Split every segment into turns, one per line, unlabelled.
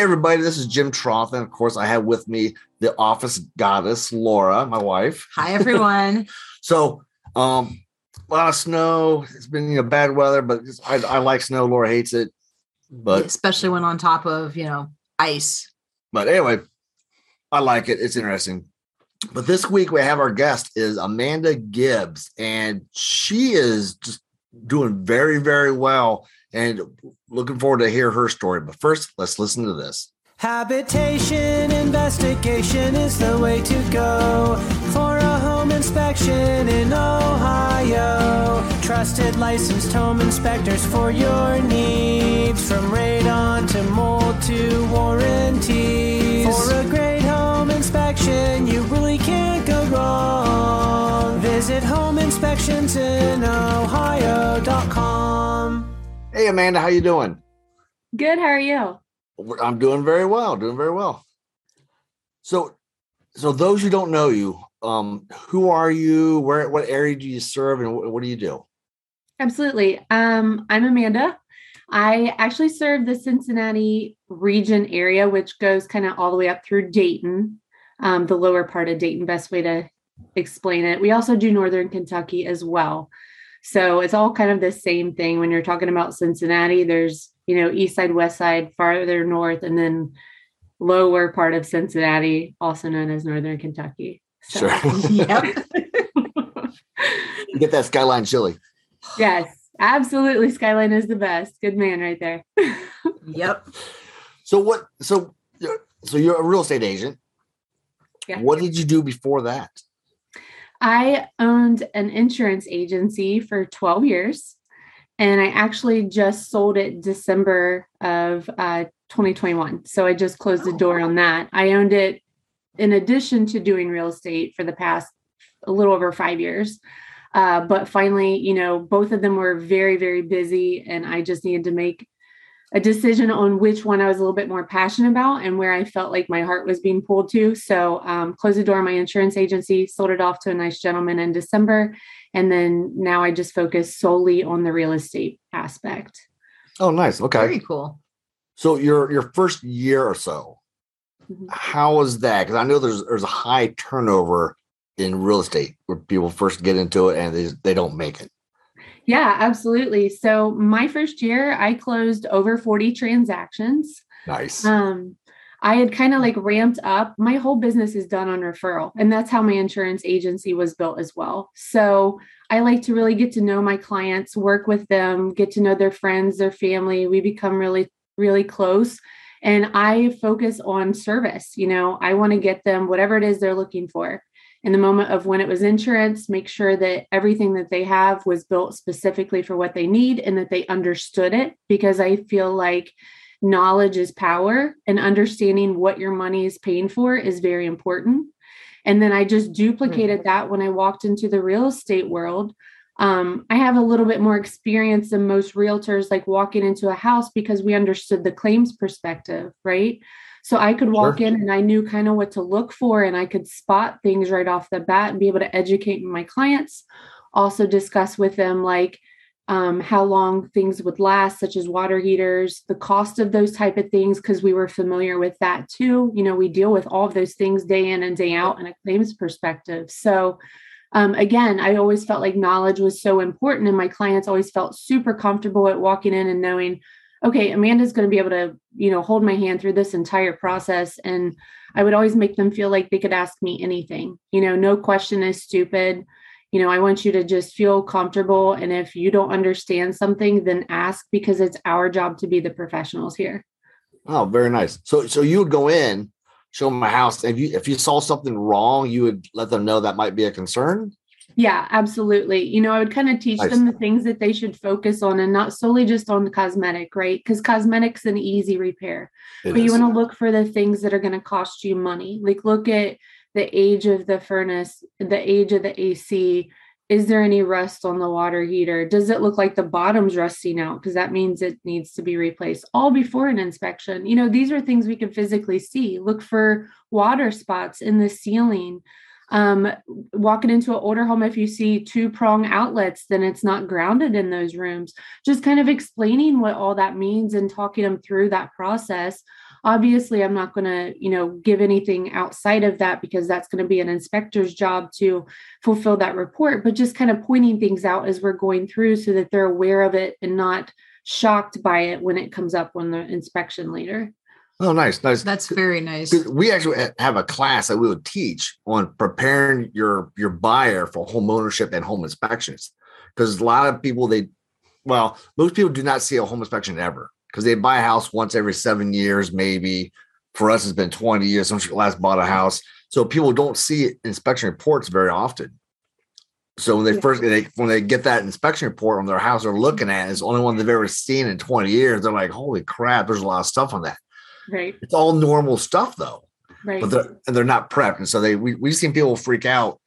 Hey, everybody, this is Jim Troth. And of course, I have with me the office goddess, Laura, my wife.
Hi, everyone.
so, um, a lot of snow. It's been you know bad weather, but I, I like snow. Laura hates it, but
especially when on top of you know ice.
But anyway, I like it. It's interesting. But this week we have our guest is Amanda Gibbs, and she is just doing very, very well and looking forward to hear her story. But first, let's listen to this.
Habitation investigation is the way to go for a home inspection in Ohio. Trusted licensed home inspectors for your needs from radon to mold to warranties. For a great home inspection, you really can't go wrong. Visit homeinspectionsinohio.com.
Hey Amanda, how you doing?
Good. How are you?
I'm doing very well. Doing very well. So, so those who don't know you, um, who are you? Where, what area do you serve, and what, what do you do?
Absolutely. Um, I'm Amanda. I actually serve the Cincinnati region area, which goes kind of all the way up through Dayton, um, the lower part of Dayton. Best way to explain it. We also do Northern Kentucky as well. So it's all kind of the same thing when you're talking about Cincinnati. There's, you know, east side, west side, farther north, and then lower part of Cincinnati, also known as Northern Kentucky.
So, sure. yep. get that skyline chili.
Yes, absolutely. Skyline is the best. Good man right there.
yep.
So what so so you're a real estate agent. Yeah. What did you do before that?
I owned an insurance agency for 12 years, and I actually just sold it December of uh, 2021. So I just closed the door on that. I owned it in addition to doing real estate for the past a little over five years. Uh, but finally, you know, both of them were very, very busy, and I just needed to make a decision on which one I was a little bit more passionate about and where I felt like my heart was being pulled to. So, um, closed the door on my insurance agency, sold it off to a nice gentleman in December. And then now I just focus solely on the real estate aspect.
Oh, nice. Okay.
Very cool.
So, your your first year or so, mm-hmm. how was that? Because I know there's there's a high turnover in real estate where people first get into it and they, they don't make it.
Yeah, absolutely. So my first year, I closed over 40 transactions.
Nice.
Um, I had kind of like ramped up. My whole business is done on referral, and that's how my insurance agency was built as well. So I like to really get to know my clients, work with them, get to know their friends, their family. We become really, really close. And I focus on service. You know, I want to get them whatever it is they're looking for in the moment of when it was insurance, make sure that everything that they have was built specifically for what they need and that they understood it because I feel like knowledge is power and understanding what your money is paying for is very important. And then I just duplicated mm-hmm. that when I walked into the real estate world. Um, I have a little bit more experience than most realtors, like walking into a house because we understood the claims perspective, right? So I could walk sure. in and I knew kind of what to look for and I could spot things right off the bat and be able to educate my clients. Also, discuss with them like um, how long things would last, such as water heaters, the cost of those type of things, because we were familiar with that too. You know, we deal with all of those things day in and day out in a claims perspective. So, um, again, I always felt like knowledge was so important, and my clients always felt super comfortable at walking in and knowing, okay, Amanda's going to be able to, you know, hold my hand through this entire process. And I would always make them feel like they could ask me anything. You know, no question is stupid. You know, I want you to just feel comfortable. And if you don't understand something, then ask because it's our job to be the professionals here.
Oh, very nice. So, so you would go in, show them a house. If you if you saw something wrong, you would let them know that might be a concern.
Yeah, absolutely. You know, I would kind of teach
Nice.
them the things that they should focus on and not solely just on the cosmetic, right? Because cosmetics an easy repair.
It
but you want to look for the things that are going to cost you money. Like look at the age of the furnace, the age of the AC. Is there any rust on the water heater? Does it look like the bottom's rusting out? Because that means it needs to be replaced all before an inspection. You know, these are things we can physically see. Look for water spots in the ceiling. Um, walking into an older home, if you see two prong outlets, then it's not grounded in those rooms. Just kind of explaining what all that means and talking them through that process obviously i'm not going to you know give anything outside of that because that's going to be an inspector's job to fulfill that report but just kind of pointing things out as we're going through so that they're aware of it and not shocked by it when it comes up on the inspection later
Oh, nice, nice.
That's very nice.
we actually have a class that we would teach on preparing your your buyer for home ownership and home inspections because a lot of people they well most people do not see a home inspection ever because they buy a house once every seven years maybe for us it's been 20 years since we last bought a house so people don't see inspection reports very often so when they
Yeah.
first they, when they get that inspection report on their house they're looking at it, it's the only one they've ever seen in 20 years they're like holy crap there's a lot of stuff on that
right
it's all normal stuff though
right
but they're and they're not prepped, and so they we we've seen people freak out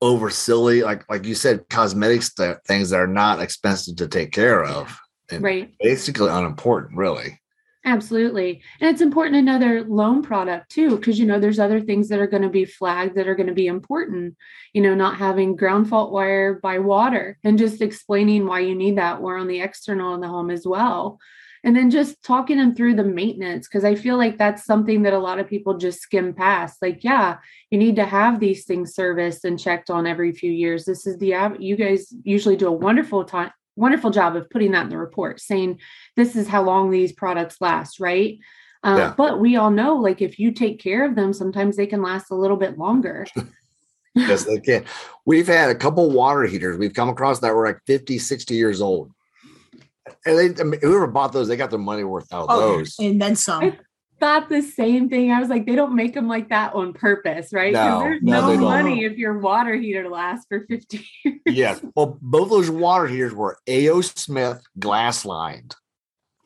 over silly like like you said cosmetics th- things that are not expensive to take care of and
right
basically unimportant, really.
Absolutely. And it's important another loan product too, because you know there's other things that are going to be flagged that are going to be important. You know, not having ground fault wire by water and just explaining why you need that or on the external in the home as well. And then just talking them through the maintenance, because I feel like that's something that a lot of people just skim past. Like, yeah, you need to have these things serviced and checked on every few years. This is the you guys usually do a wonderful time wonderful job of putting that in the report saying this is how long these products last right uh,
Yeah.
but we all know like if you take care of them sometimes they can last a little bit longer
yes, they can. We've had a couple water heaters we've come across that were like 50, 60 years old. And they, I mean, whoever bought those, they got their money worth out of
Oh,
those.
and then some.
thought the same thing i was like they don't make them like that on purpose right 'Cause
No,
there's
no,
no,
they don't.
money if your water heater lasts for 50 years
Yes. Well, both those water heaters were A.O. Smith glass lined.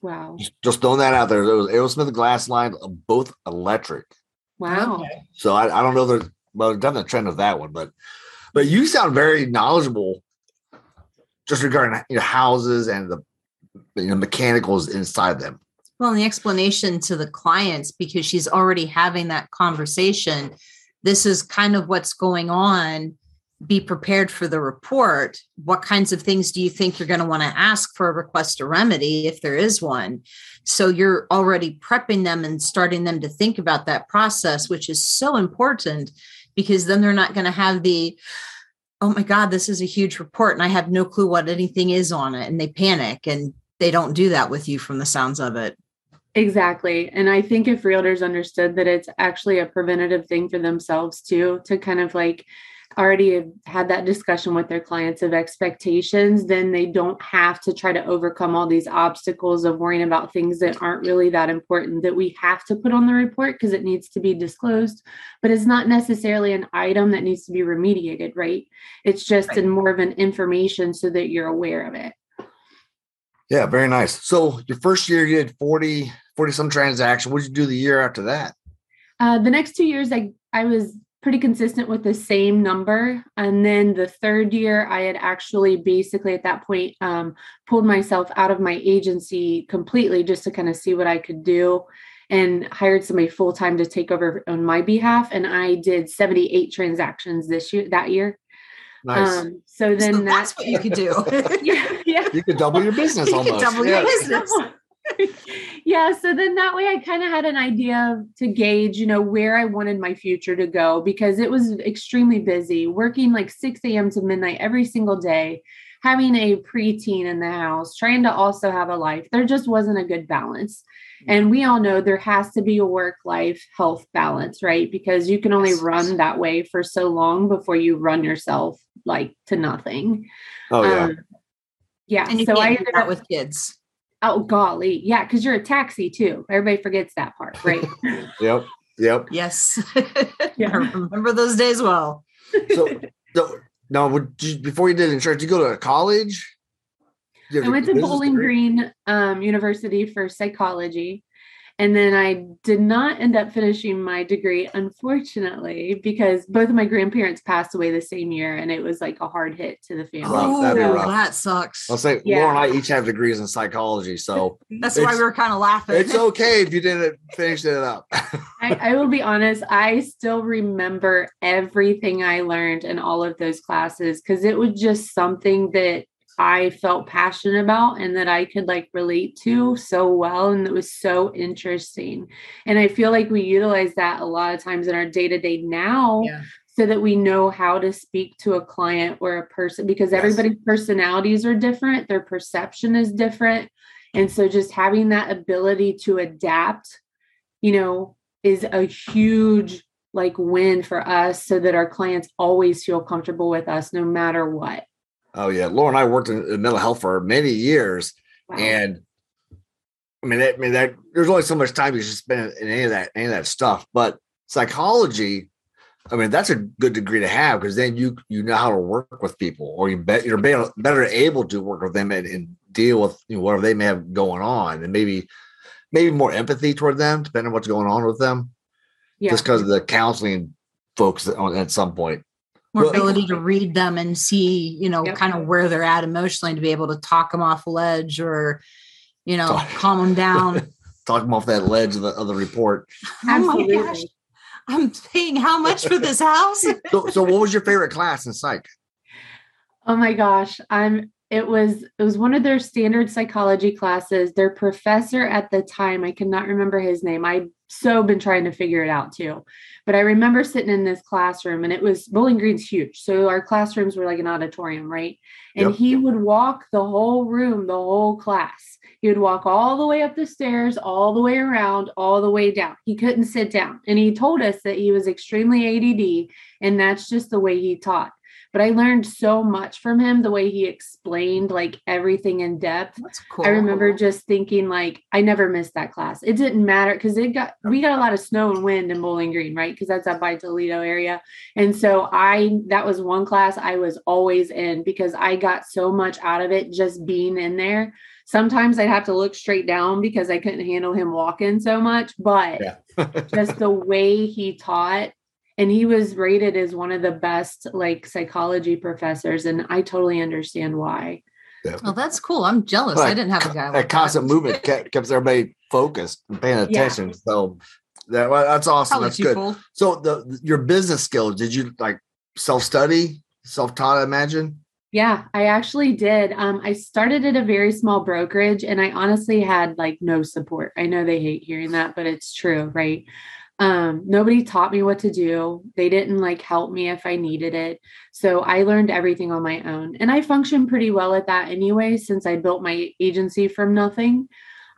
wow
Just, just throwing that out there. There was A.O. Smith glass lined, uh, both electric.
wow
So I, I don't know. There's well, there's definitely a trend of that one, but but you sound very knowledgeable just regarding you know houses and the you know mechanicals inside them.
Well, the explanation to the clients, because she's already having that conversation, this is kind of what's going on. Be prepared for the report. What kinds of things do you think you're going to want to ask for a request a remedy if there is one? So you're already prepping them and starting them to think about that process, which is so important because then they're not going to have the, oh my God, this is a huge report and I have no clue what anything is on it. And they panic and they don't do that with you from the sounds of it.
Exactly. And I think if realtors understood that it's actually a preventative thing for themselves too, to kind of like already have had that discussion with their clients of expectations, then they don't have to try to overcome all these obstacles of worrying about things that aren't really that important that we have to put on the report because it needs to be disclosed. But it's not necessarily an item that needs to be remediated, right? It's just
Right.
in more of an information so that you're aware of it.
Yeah, very nice. So your first year you did 40, 40 some transaction. What did you do the year after that?
Uh, the next two years, I I was pretty consistent with the same number, and then the third year, I had actually basically at that point um, pulled myself out of my agency completely just to kind of see what I could do, and hired somebody full time to take over on my behalf, and I did seventy eight transactions this year that year.
Nice.
Um, so then
so
that
that's what you could do.
yeah yeah
you could double your business
You
almost.
double your
Yeah.
business.
yeah so then that way i kind of had an idea to gauge you know where i wanted my future to go because it was extremely busy working like 6 a.m to midnight every single day having a preteen in the house trying to also have a life there just wasn't a good balance and we all know there has to be a work life health balance right because you can only run that way for so long before you run yourself like to nothing
Oh yeah.
Um, yeah
and you
so i
can't do
ended
that
up
with kids.
Oh golly, yeah, because you're a taxi too. Everybody forgets that part, right?
yep. Yep.
Yes.
Yeah.
I remember those days well.
So so No, would you, before you did insurance, did you go to college?
I went to Bowling
degree?
Green um, University for psychology. And then I did not end up finishing my degree, unfortunately, because both of my grandparents passed away the same year. And it was like a hard hit to the family.
Oh,
that'd be rough.
that sucks.
I'll say
Yeah.
Laura and I each have degrees in psychology, so
That's why we were kind of laughing.
it's okay if you didn't finish it up.
I, I will be honest, I still remember everything I learned in all of those classes because it was just something that I felt passionate about and that I could like relate to so well. And it was so interesting. And I feel like we utilize that a lot of times in our day to day now.
Yeah.
So that we know how to speak to a client or a person because
Yes.
everybody's personalities are different, their perception is different. And so just having that ability to adapt, you know, is a huge like win for us so that our clients always feel comfortable with us no matter what.
Oh yeah, Laura and I worked in, mental health for many years,
Wow.
and I mean, that, I mean that there's only so much time you should spend in any of that any of that stuff. But psychology, I mean, that's a good degree to have because then you you know how to work with people, or you bet you're better, better able to work with them and, and deal with you know, whatever they may have going on, and maybe maybe more empathy toward them, depending on what's going on with them,
yeah.
just because of the counseling folks at some point.
More
Well-
ability to read them and see, you know,
Yep.
kind of where they're at emotionally to be able to talk them off a ledge or, you know,
Talk-
calm them down.
Talk them off that ledge of the, of the report.
Oh my gosh. I'm paying how much for this house?
So, so what was your favorite class in psych?
Oh my gosh. I'm it was it was one of their standard psychology classes. Their professor at the time, I cannot remember his name. I've so been trying to figure it out too. But I remember sitting in this classroom and it was Bowling Green's huge. So our classrooms were like an auditorium, right? And
Yep.
he would walk the whole room, the whole class. He would walk all the way up the stairs, all the way around, all the way down. He couldn't sit down. And he told us that he was extremely ADD and that's just the way he taught but I learned so much from him the way he explained like everything in depth.
That's cool.
I remember just thinking like I never missed that class. It didn't matter because it got we got a lot of snow and wind in Bowling Green, right? Because that's up by Toledo area. And so I that was one class I was always in because I got so much out of it just being in there. Sometimes I'd have to look straight down because I couldn't handle him walking so much, but
Yeah.
just the way he taught and he was rated as one of the best like psychology professors and i totally understand why
Well, that's cool. I'm jealous. I didn't have a guy
that
like
constant
that.
movement kept, kept everybody focused and paying attention. So that well, that's awesome.
Probably
That's good.
cool.
So the your business skills, did you like self study, self taught? I imagine.
yeah i actually did um, i started at a very small brokerage and i honestly had like no support i know they hate hearing that but it's true right um, nobody taught me what to do. They didn't like help me if i needed it. So i learned everything on my own. And i functioned pretty well at that anyway since i built my agency from nothing.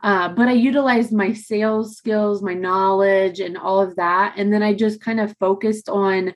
Uh, but I utilized my sales skills, my knowledge, and all of that. And then I just kind of focused on,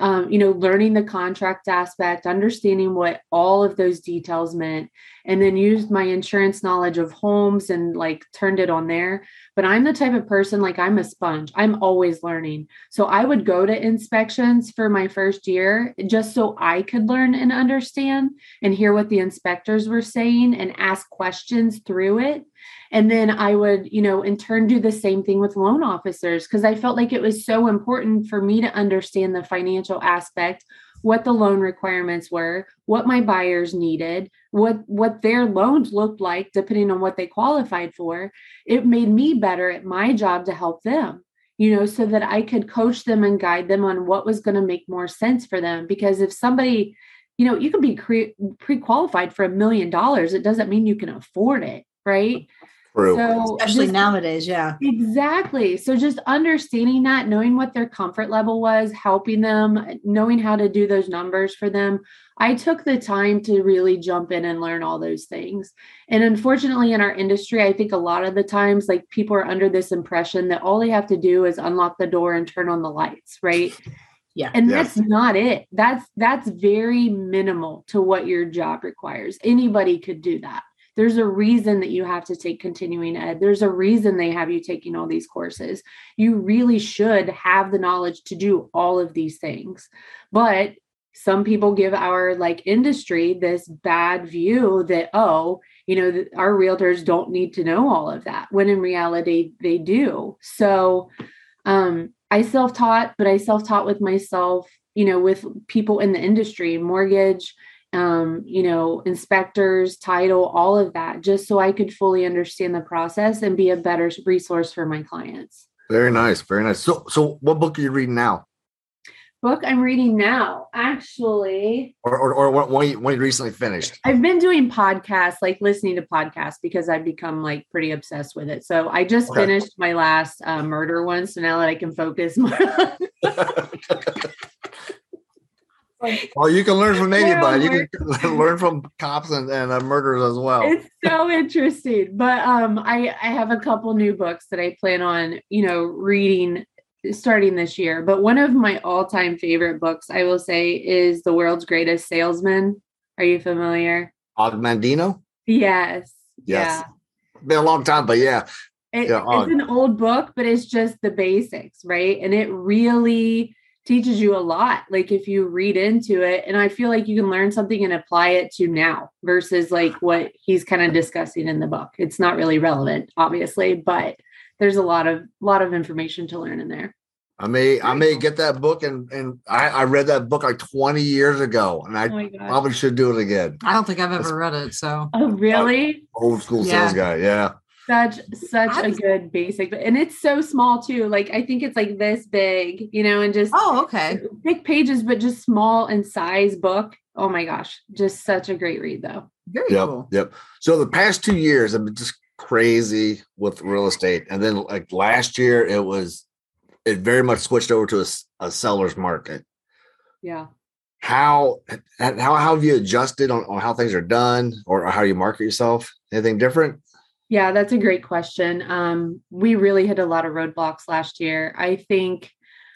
um, you know, learning the contract aspect, understanding what all of those details meant, and then used my insurance knowledge of homes and like turned it on there. But I'm the type of person, like, I'm a sponge, I'm always learning. So I would go to inspections for my first year just so I could learn and understand and hear what the inspectors were saying and ask questions through it. And then I would, you know, in turn do the same thing with loan officers because I felt like it was so important for me to understand the financial aspect, what the loan requirements were, what my buyers needed, what what their loans looked like depending on what they qualified for. It made me better at my job to help them. You know, so that I could coach them and guide them on what was going to make more sense for them because if somebody you know, you can be pre qualified for a million dollars. It doesn't mean you can afford it, right?
True.
So
Especially
just-
nowadays, yeah.
Exactly. So just understanding that, knowing what their comfort level was, helping them, knowing how to do those numbers for them. I took the time to really jump in and learn all those things. And unfortunately, in our industry, I think a lot of the times, like people are under this impression that all they have to do is unlock the door and turn on the lights, right?
Yeah.
And
Yeah.
that's not it. That's that's very minimal to what your job requires. Anybody could do that. There's a reason that you have to take continuing ed. There's a reason they have you taking all these courses. You really should have the knowledge to do all of these things. But some people give our like industry this bad view that oh you know our realtors don't need to know all of that when in reality they do so um i self-taught but i self-taught with myself you know with people in the industry mortgage um you know inspectors title all of that just so i could fully understand the process and be a better resource for my clients
very nice very nice so so what book are you reading now
book I'm reading now, actually.
Or, or, or what one you, recently finished?
I've been doing podcasts, like listening to podcasts because I've become like pretty obsessed with it. So I just okay. finished my last uh, murder one. So now that I can focus more.
well, you can learn from anybody. You can learn from cops and, and uh, murderers as well.
It's so interesting. But um, I, I have a couple new books that I plan on, you know, reading starting this year. But one of my all time favorite books, I will say, is The World's Greatest Salesman. Are you familiar?
Og Mandino?
Yes.
Yes. Yeah. Been a long time, but yeah.
It, yeah it's an old book, but it's just the basics, right? And it really teaches you a lot. Like if you read into it, and I feel like you can learn something and apply it to now versus like what he's kind of discussing in the book. It's not really relevant, obviously, but there's a lot of lot of information to learn in there.
I may I may get that book and and I, I read that book like 20 years ago and I oh probably should do it again.
I don't think I've ever read it. So
Oh really?
Old school yeah. sales guy, yeah.
Such such a good basic and it's so small too. Like I think it's like this big, you know, and just
oh okay.
Big pages, but just small in size book. Oh my gosh, just such a great read though.
Very
yep,
cool.
Yep. So the past two years i've been just crazy with real estate. And then like last year, it was it very much switched over to a, a seller's market.
Yeah.
How how how have you adjusted on, on how things are done or how you market yourself? Anything different?
Yeah, that's a great question. Um, we really hit a lot of roadblocks last year. I think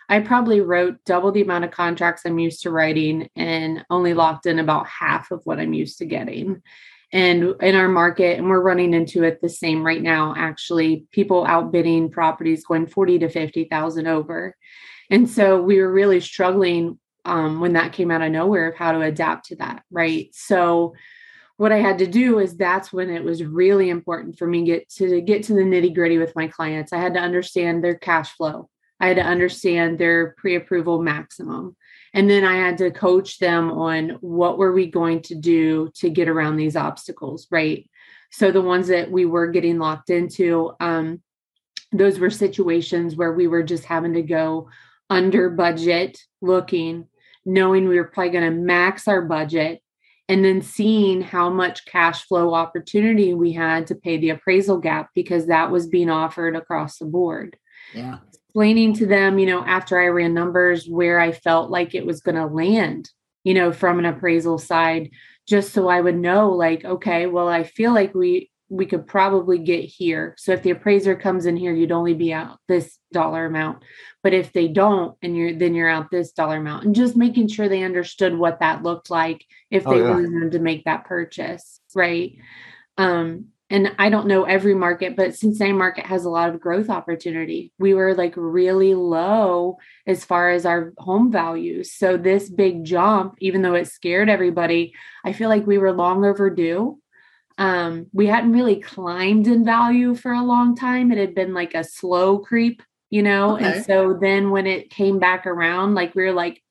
I probably wrote double the amount of contracts I'm used to writing and only locked in about half of what I'm used to getting and in our market and we're running into it the same right now actually people outbidding properties going 40 to 50,000 over and so we were really struggling um, when that came out of nowhere of how to adapt to that right so what I had to do is that's when it was really important for me get to get to the nitty gritty with my clients. I had to understand their cash flow. I had to understand their pre-approval maximum and then i had to coach them on what were we going to do to get around these obstacles right so the ones that we were getting locked into um, those were situations where we were just having to go under budget looking knowing we were probably going to max our budget and then seeing how much cash flow opportunity we had to pay the appraisal gap because that was being offered across the board.
Yeah.
Explaining to them, you know, after I ran numbers where I felt like it was going to land, you know, from an appraisal side, just so I would know, like, okay, well, I feel like we we could probably get here. So if the appraiser comes in here, you'd only be out this dollar amount. But if they don't, and you're then you're out this dollar amount, and just making sure they understood what that looked like if oh, they oh, yeah. really wanted to make that purchase, right? Um, and I don't know every market, but Cincinnati market has a lot of growth opportunity. We were like really low as far as our home values. So this big jump, even though it scared everybody, I feel like we were long overdue. Um, we hadn't really climbed in value for a long time. It had been like a slow creep, you know. Okay. And so then when it came back around, like we were like,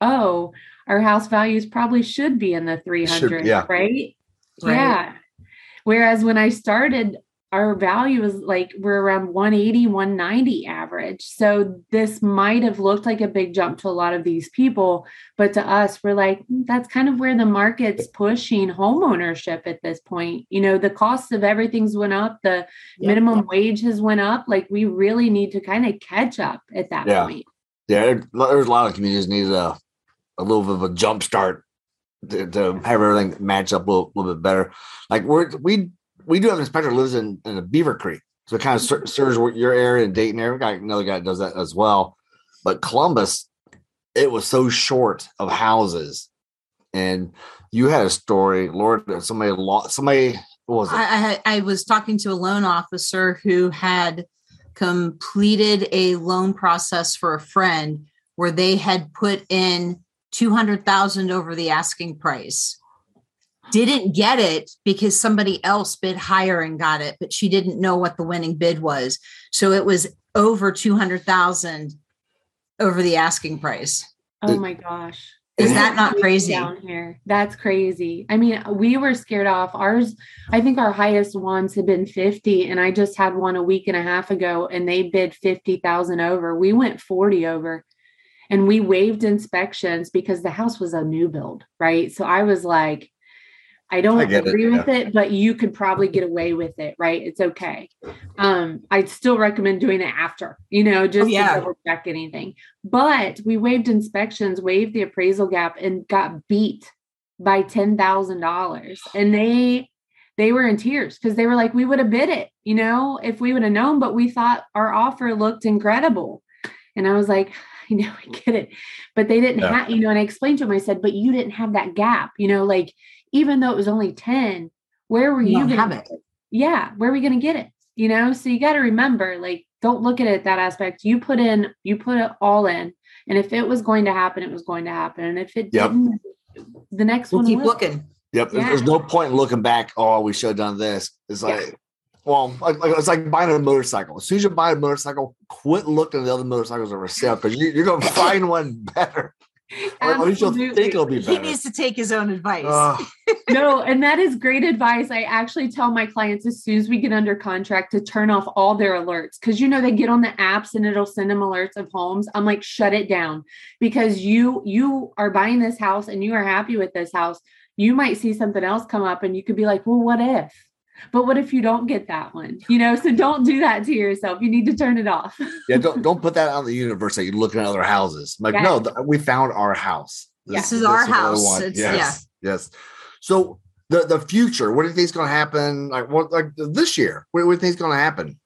oh, our house values probably should be in the 300, yeah. right? Right. Yeah. Whereas when I started, our value is like we're around 180, 190 average. So this might have looked like a big jump to a lot of these people, but to us, we're like, mm, that's kind of where the market's pushing home ownership at this point. You know, the cost of everything's went up, the yeah. minimum wage has went up. Like we really need to kind of catch up at that
yeah.
point.
Yeah, there's a lot of communities need a a little bit of a jump start to, to have everything match up a little, little bit better. Like we're we we do have an inspector lives in, in a Beavercreek, so it kind of mm. ser- serves your area and Dayton area. We got another guy that does that as well. But Columbus, it was so short of houses, and you had a story, Laura. Somebody lost somebody. What was it?
I, I, I was talking to a loan officer who had completed a loan process for a friend where they had put in 200,000 over the asking price. Didn't get it because somebody else bid higher and got it, but she didn't know what the winning bid was. So it was over 200,000 over the asking price.
Oh my gosh.
Is that not crazy?
Down here. That's crazy. I mean, we were scared off. Ours, I think our highest ones had been 50. And I just had one a week and a half ago and they bid 50,000 over. We went 40 over and we waived inspections because the house was a new build. Right. So I was like, I don't
I get it,
agree with
yeah.
it, but you could probably get away with it, right? It's okay. Um, I'd still recommend doing it after, you know, just
yeah.
to double check anything. But we waived inspections, waived the appraisal gap, and got beat by ten thousand dollars. And they they were in tears because they were like, we would have bid it, you know, if we would have known, but we thought our offer looked incredible. And I was like, you know, I get it. But they didn't
Yeah.
have, you know, and I explained to them, I said, but you didn't have that gap, you know, like even though it was only 10, where were
You
you, gonna
have
get
it.
Yeah, where are we gonna get it? You know, so you got to remember, like, don't look at it that aspect. You put in, you put it all in. And if it was going to happen, it was going to happen. And if it
Yep.
didn't, the next
We'll
one
keep
will.
looking.
Yep. there's- There's no point in looking back. Oh, we should have done this. It's
Yeah.
like, well, like, like- it's like buying a motorcycle. As soon as you buy a motorcycle, quit looking at the other motorcycles that are for sale because you, you're going to find one better. Or at least you'll think it'll be
He needs to take his own advice.
Ugh.
no, and that is great advice. I actually tell my clients as soon as we get under contract to turn off all their alerts because you know they get on the apps and it'll send them alerts of homes. I'm like, shut it down because you you are buying this house and you are happy with this house. You might see something else come up and you could be like, well, what if? But what if you don't get that one? You know, so don't do that to yourself. You need to turn it off.
yeah, don't don't put that out in the universe that you're looking at other houses. Like, no, th- we found our house.
This is our
what
house.
want.
It's-
yes, yes. So the the future, what do you think is going to happen? Like what like this year? What, what do you think is going to happen?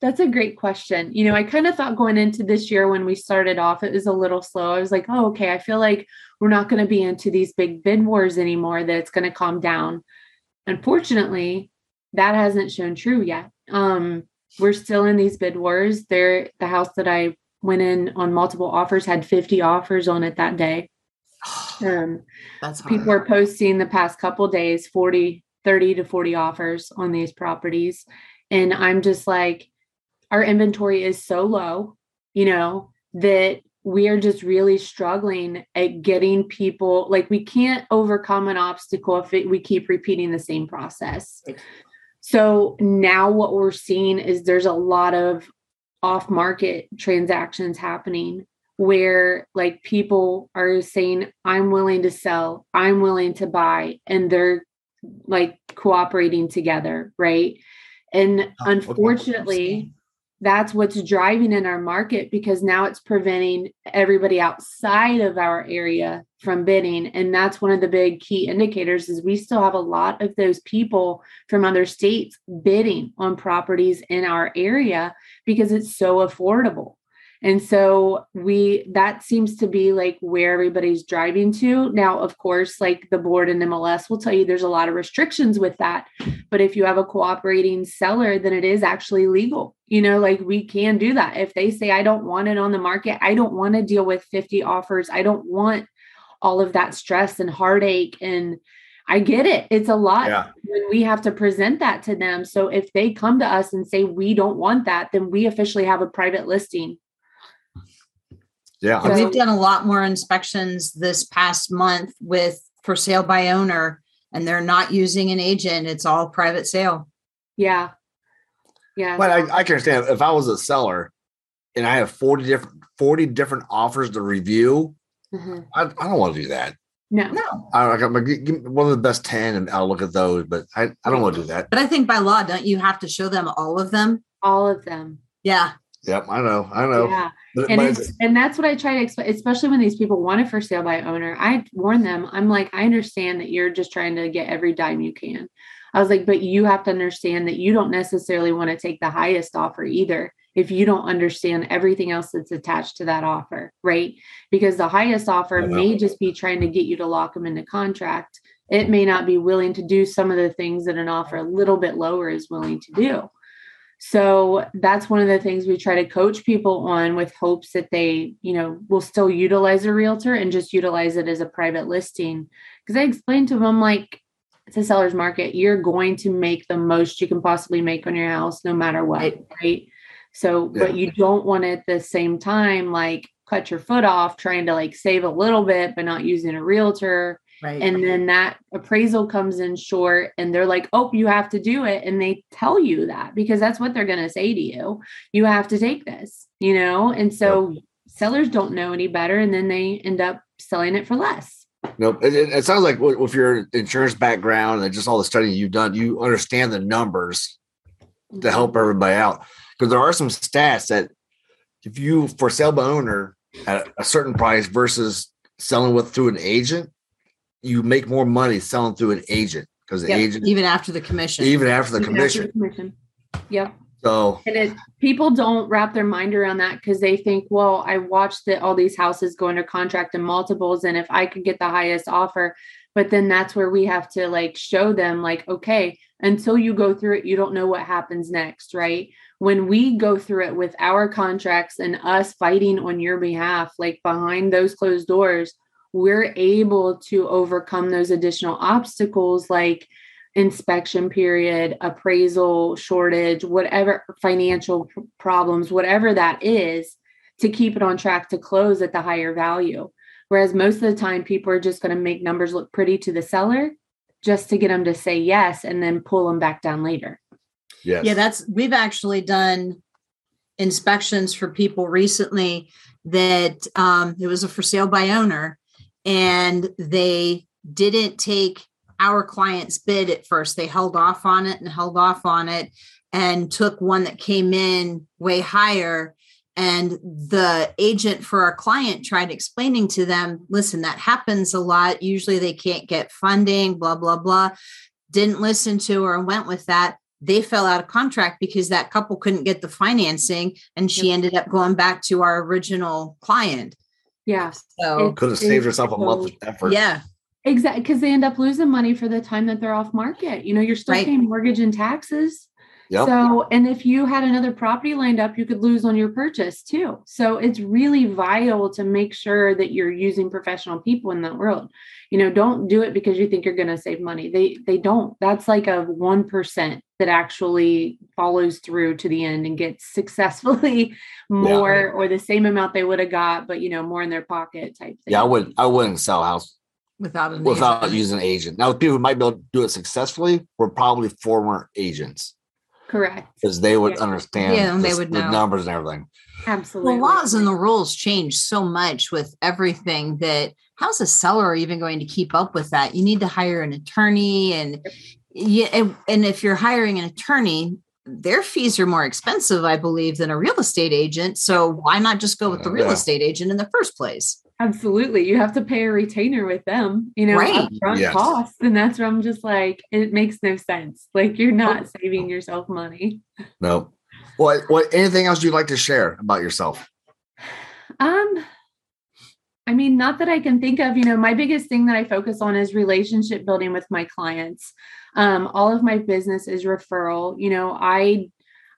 That's a great question. You know, I kind of thought going into this year when we started off, it was a little slow. I was like, oh, okay, I feel like we're not going to be into these big bid wars anymore, that it's going to calm down. Unfortunately, that hasn't shown true yet. Um, we're still in these bid wars. There, the house that I went in on multiple offers had 50 offers on it that day. Um,
That's hard.
people are posting the past couple days 40 30 to 40 offers on these properties and i'm just like our inventory is so low you know that we are just really struggling at getting people like we can't overcome an obstacle if it, we keep repeating the same process. So now what we're seeing is there's a lot of off market transactions happening where like people are saying i'm willing to sell i'm willing to buy and they're like cooperating together right? And
Oh,
unfortunately that's what's driving in our market because now it's preventing everybody outside of our area from bidding. And that's one of the big key indicators is we still have a lot of those people from other states bidding on properties in our area because it's so affordable and so we that seems to be like where everybody's driving to. Now, of course, like the board and MLS will tell you there's a lot of restrictions with that. But if you have a cooperating seller, then it is actually legal. You know, like we can do that. If they say, I don't want it on the market, I don't want to deal with 50 offers, I don't want all of that stress and heartache. And I get it. It's a lot
Yeah.
when we have to present that to them. So if they come to us and say, we don't want that, then we officially have a private listing.
Yeah.
So-
we've done a lot more inspections this past month with for sale by owner, and they're not using an agent. It's all private sale.
Yeah. Yeah.
But I, I can understand if I was a seller and I have 40 different 40 different offers to review,
Mhm.
I, I don't want to do that.
No.
No.
I, I got my, give one of the best 10 and I'll look at those, but I, I don't want to do that.
But I think by law, don't you have to show them all of them?
All of them.
Yeah.
Yep, I know, I know.
Yeah. And it's and that's what I try to explain, especially when these people want it for sale by owner. I warn them, I'm like, I understand that you're just trying to get every dime you can. I was like, but you have to understand that you don't necessarily want to take the highest offer either if you don't understand everything else that's attached to that offer, right? Because the highest offer may just be trying to get you to lock them into contract. It may not be willing to do some of the things that an offer a little bit lower is willing to do. So that's one of the things we try to coach people on with hopes that they, you know, will still utilize a realtor and just utilize it as a private listing. Because I explained to them, like, it's a seller's market. You're going to make the most you can possibly make on your house, no matter what. Right. So, yeah. but you don't want to at the same time, like, cut your foot off trying to like save a little bit, but not using a realtor Right. And then that appraisal comes in short and they're like, oh, you have to do it. And they tell you that because that's what they're going to say to you. You have to take this, you know? And so yep. sellers don't know any better. And then they end up selling it for less.
Nope. It, it, sounds like with your insurance background and just all the studying you've done, you understand the numbers to help mm-hmm. everybody out. Because there are some stats that if you for sale by owner at a certain price versus selling with through an agent, you make more money selling through an agent because the
yep.
agent
even after the commission
even after the even commission. After the commission
yep
so
and it, people don't wrap their mind around that because they think well i watched that all these houses go under contract in multiples and if i could get the highest offer but then that's where we have to like show them like okay until you go through it you don't know what happens next right when we go through it with our contracts and us fighting on your behalf like behind those closed doors we're able to overcome those additional obstacles like inspection period, appraisal shortage, whatever financial problems, whatever that is, to keep it on track to close at the higher value. Whereas most of the time, people are just going to make numbers look pretty to the seller just to get them to say yes and then pull them back down later.
Yes. Yeah, that's we've actually done inspections for people recently that um, it was a for sale by owner and they didn't take our client's bid at first. They held off on it and held off on it and took one that came in way higher. And the agent for our client tried explaining to them listen, that happens a lot. Usually they can't get funding, blah, blah, blah. Didn't listen to her and went with that. They fell out of contract because that couple couldn't get the financing and she ended up going back to our original client.
Yeah.
So
could have saved herself a month of effort.
Yeah.
Exactly. Because they end up losing money for the time that they're off market. You know, you're still right. paying mortgage and taxes. Yep. So, and if you had another property lined up, you could lose on your purchase too. So, it's really vital to make sure that you're using professional people in that world. You know, don't do it because you think you're going to save money. They they don't. That's like a 1% that actually follows through to the end and gets successfully more yeah. or the same amount they would have got, but you know, more in their pocket type
thing. Yeah, I wouldn't I wouldn't sell a house
without an
without agent. using an agent. Now, people who might be able to do it successfully were probably former agents.
Correct.
Because they would yeah. understand
yeah, they would
the numbers and everything.
Absolutely.
The laws and the rules change so much with everything that how's a seller even going to keep up with that? You need to hire an attorney and yeah, and if you're hiring an attorney, their fees are more expensive, I believe, than a real estate agent. So why not just go with the real yeah. estate agent in the first place?
Absolutely. You have to pay a retainer with them, you know, right. upfront yes. costs. And that's where I'm just like, it makes no sense. Like you're not saving yourself money.
No. What what anything else you'd like to share about yourself?
Um I mean, not that I can think of, you know, my biggest thing that I focus on is relationship building with my clients. Um, all of my business is referral. You know, I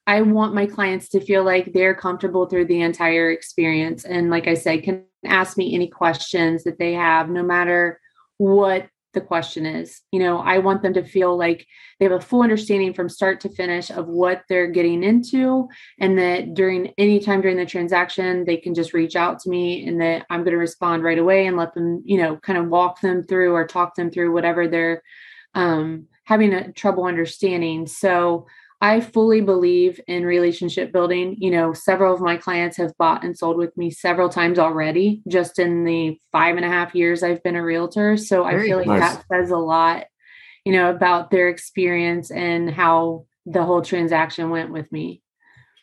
I want my clients to feel like they're comfortable through the entire experience. And like I said, can ask me any questions that they have, no matter what the question is. You know, I want them to feel like they have a full understanding from start to finish of what they're getting into, and that during any time during the transaction, they can just reach out to me and that I'm going to respond right away and let them, you know, kind of walk them through or talk them through whatever they're um, having a trouble understanding. So I fully believe in relationship building. You know, several of my clients have bought and sold with me several times already, just in the five and a half years I've been a realtor. So Very I feel like nice. that says a lot, you know, about their experience and how the whole transaction went with me.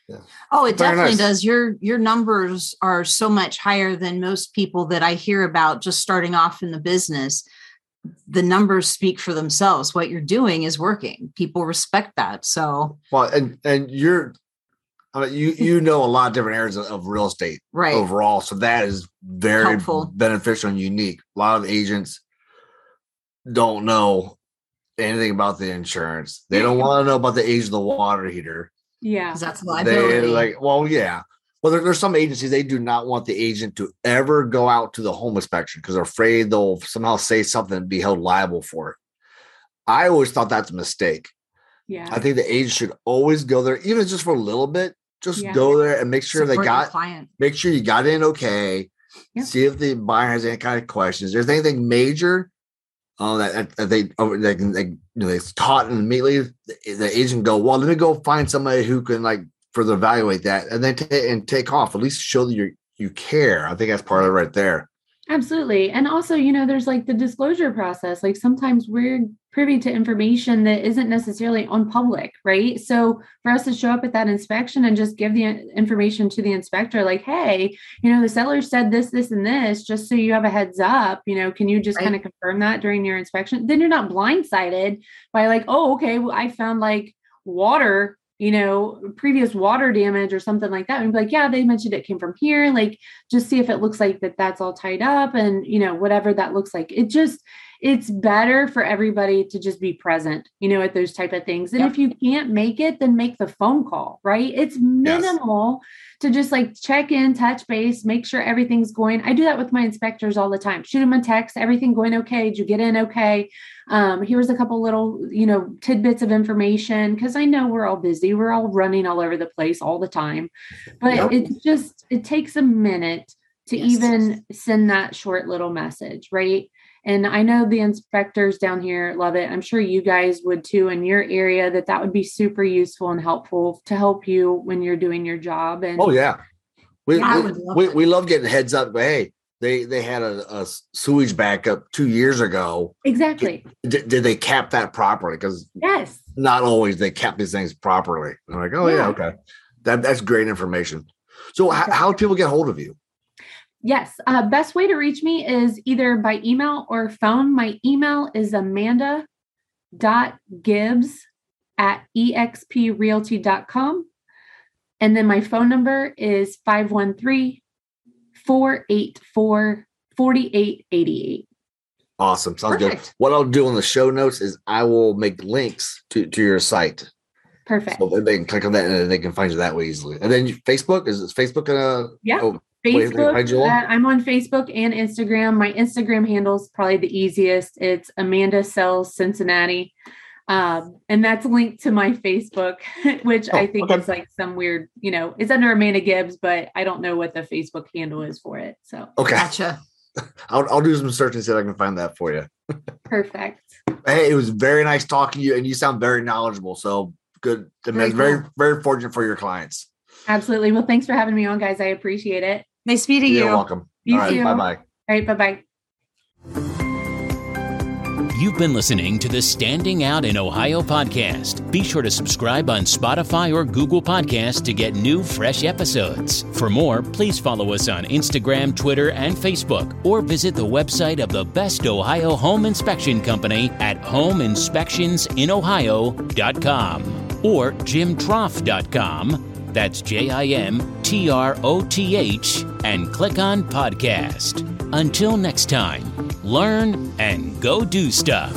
Yeah. Oh, it Very definitely nice. does. Your your numbers are so much higher than most people that I hear about just starting off in the business the numbers speak for themselves. What you're doing is working. People respect that. So
well, and and you're I mean, you you know a lot of different areas of, of real estate
right
overall. So that is very Helpful. beneficial and unique. A lot of agents don't know anything about the insurance. They don't want to know about the age of the water heater.
Yeah,
that's
They
liability.
like, well, yeah. Well, there, there's some agencies they do not want the agent to ever go out to the home inspection because they're afraid they'll somehow say something and be held liable for it. I always thought that's a mistake.
Yeah.
I think the agent should always go there, even just for a little bit. Just
Yeah.
go there and make sure they
Support your
got
client.
make sure you got in okay.
Yeah.
See if the buyer has any kind of questions. If there's anything major, uh, that, that they oh, they they, you know, they taught and immediately the, the agent go, well, let me go find somebody who can like further evaluate that, and then ta- and take off. At least show that you you care. I think that's part of it right there.
Absolutely. And also, you know, there's like the disclosure process. Like sometimes we're privy to information that isn't necessarily on public, right? So for us to show up at that inspection and just give the information to the inspector, like, hey, you know, the seller said this, this, and this, just so you have a heads up, you know, can you just
Right.
kind of confirm that during your inspection? Then you're not blindsided by like, oh, okay, well, I found like water you know, previous water damage or something like that. And be like, yeah, they mentioned it came from here. Like, just see if it looks like that that's all tied up and, you know, whatever that looks like. It just, it's better for everybody to just be present, you know, at those type of things. And
Yep.
if you can't make it, then make the phone call, right? It's minimal to just like check in, touch base, make sure everything's going. I do that with my inspectors all the time. Shoot them a text, everything going okay? Did you get in okay? Um, here's a couple little, you know, tidbits of information because I know we're all busy. We're all running all over the place all the time. But
Yep.
it's just, it takes a minute to
Yes.
even send that short little message, right? And I know the inspectors down here love it. I'm sure you guys would too in your area that that would be super useful and helpful to help you when you're doing your job. And
Oh yeah, we
Yeah,
we,
love
we, we love getting heads up. But hey, they they had a, a sewage backup two years ago.
exactly.
Did, did they cap that properly? Because
Yes.
not always they cap these things properly. I'm like, oh yeah,
Yeah.
okay, that that's great information. So h- how do people get hold of you?
Yes. Uh, best way to reach me is either by email or phone. My email is amanda dot gibbs at exprealty.com. And then my phone number is 513 484 4888.
Awesome, sounds good. What I'll do on the show notes is I will make links to to your site,
Perfect.
so they can click on that and they can find you that way easily. And then you- Facebook is Facebook uh
Yeah.
oh,
Facebook.
hi,
uh, I'm on Facebook and Instagram. My Instagram handle is probably the easiest. It's Amanda Sells Cincinnati. Um, and that's linked to my Facebook, which I
Oh,
think
okay.
is like some weird, you know, it's under Amanda Gibbs, but I don't know what the Facebook handle is for it. So
okay.
Gotcha.
I'll I'll do some searching see if I can find that for you.
perfect.
Hey, it was very nice talking to you, and you sound very knowledgeable. So good. I mean,
Very
it's very
cool.
very fortunate for your clients.
Absolutely. Well, thanks for having me on, guys. I appreciate it.
Nice meeting
You're
you.
welcome.
You
All right,
too.
bye bye.
All right. Bye bye.
You've been listening to the Standing Out in Ohio podcast. Be sure to subscribe on Spotify or Google Podcasts to get new, fresh episodes. For more, please follow us on Instagram, Twitter, and Facebook, or visit the website of the Best Ohio Home Inspection Company at homeinspectionsinohio.com or jimtroth.com. That's J I M T R O T H, and click on podcast. Until next time, learn and go do stuff.